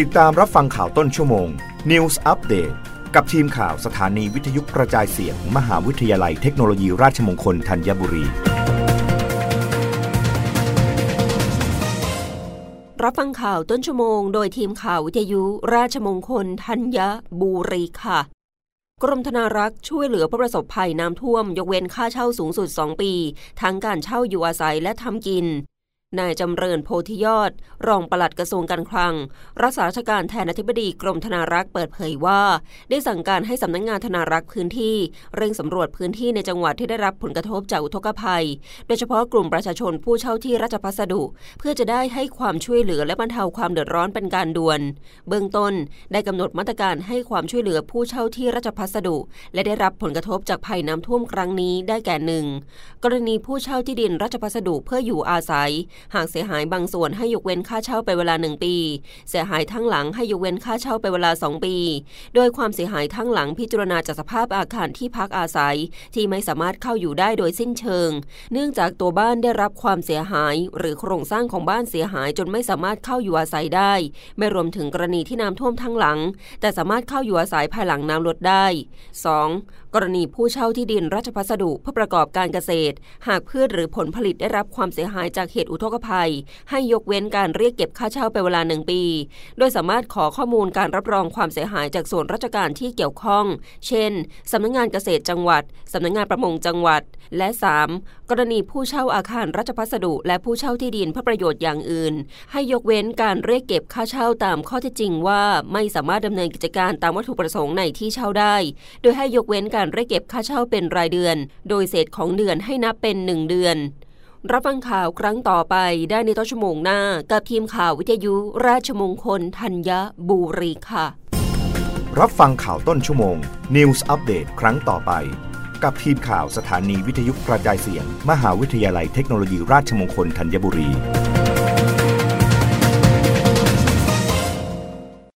ติดตามรับฟังข่าวต้นชั่วโมง News Update กับทีมข่าวสถานีวิทยุกระจายเสียงมหาวิทยาลัยเทคโนโลยีราชมงคลธัญบุรี รับฟังข่าวต้นชั่วโมง โดยทีมข่าววิทยุราชมงคลธัญบุรีค่ะ กรมธนารักษ์ช่วยเหลือผู้ประสบภัยน้ำท่วม ยกเว้นค่าเช่าสูงสุด 2 ปี ทั้งการเช่าอยู่อาศัยและทำกิน นายจำเริญโพธิยอด รองปลัดกระทรวงการคลัง รักษาราชการแทนอธิบดีกรมธนารักษ์เปิดเผยว่า ได้สั่งการให้สำนักงงานธนารักษ์พื้นที่ เร่งสำรวจพื้นที่ในจังหวัดที่ได้รับผลกระทบจากอุทกภัย โดยเฉพาะกลุ่มประชาชนผู้เช่าที่ราชพัสดุ เพื่อจะได้ให้ความช่วยเหลือและบรรเทาความเดือดร้อนเป็นการด่วน เบื้องต้นได้กำหนดมาตรการให้ความช่วยเหลือผู้เช่าที่ราชพัสดุ และได้รับผลกระทบจากภัยน้ำท่วมครั้งนี้ได้แก่หนึ่งกรณีผู้เช่าที่ดินราชพัสดุเพื่ออยู่อาศัยหากเสียหายบางส่วนให้ยกเว้นค่าเช่าไปเวลา 1 ปี เสียหายทั้งหลังให้ยกเว้นค่าเช่าไปเวลา 2 ปี โดยความเสียหายทั้งหลังพิจารณาจากสภาพอาคารที่พักอาศัย ที่ไม่สามารถเข้าอยู่ได้โดยสิ้นเชิง เนื่องจากตัวบ้านได้รับความเสียหาย หรือโครงสร้างของบ้านเสียหายจนไม่สามารถเข้าอยู่อาศัยได้ ไม่รวมถึงกรณีที่น้ำท่วมทั้งหลัง แต่สามารถเข้าอยู่อาศัยภายหลังน้ำลดได้ 2. กรณีผู้เช่าที่ดินราชพัสดุเพื่อประกอบการเกษตร หากพืชหรือผลผลิตได้รับความเสียหายจากเหตุอุทกภัย ให้ยกเว้นการเรียกเก็บค่าเช่าไปเวลาหนึ่งปี โดยสามารถขอข้อมูลการรับรองความเสียหายจากส่วนราชการที่เกี่ยวข้อง เช่นสำนักงงานเกษตรจังหวัดสำนักงงานประมงจังหวัด และ 3. กรณีผู้เช่าอาคารราชพัสดุและผู้เช่าที่ดินเพื่อประโยชน์อย่างอื่น ให้ยกเว้นการเรียกเก็บค่าเช่าตามข้อเท็จจริงว่า ไม่สามารถดำเนินกิจการตามวัตถุประสงค์ในที่เช่าได้ โดยให้ยกเว้นการการเรียกเก็บค่าเช่าเป็นรายเดือน โดยเศษของเดือนให้นับเป็น 1 เดือน รับฟังข่าวครั้งต่อไปได้ในต้นชั่วโมงหน้า กับทีมข่าววิทยุราชมงคลธัญบุรีค่ะ รับฟังข่าวต้นชั่วโมง News อัปเดตครั้งต่อไป กับทีมข่าวสถานีวิทยุกระจายเสียง มหาวิทยาลัยเทคโนโลยีราชมงคลธัญบุรี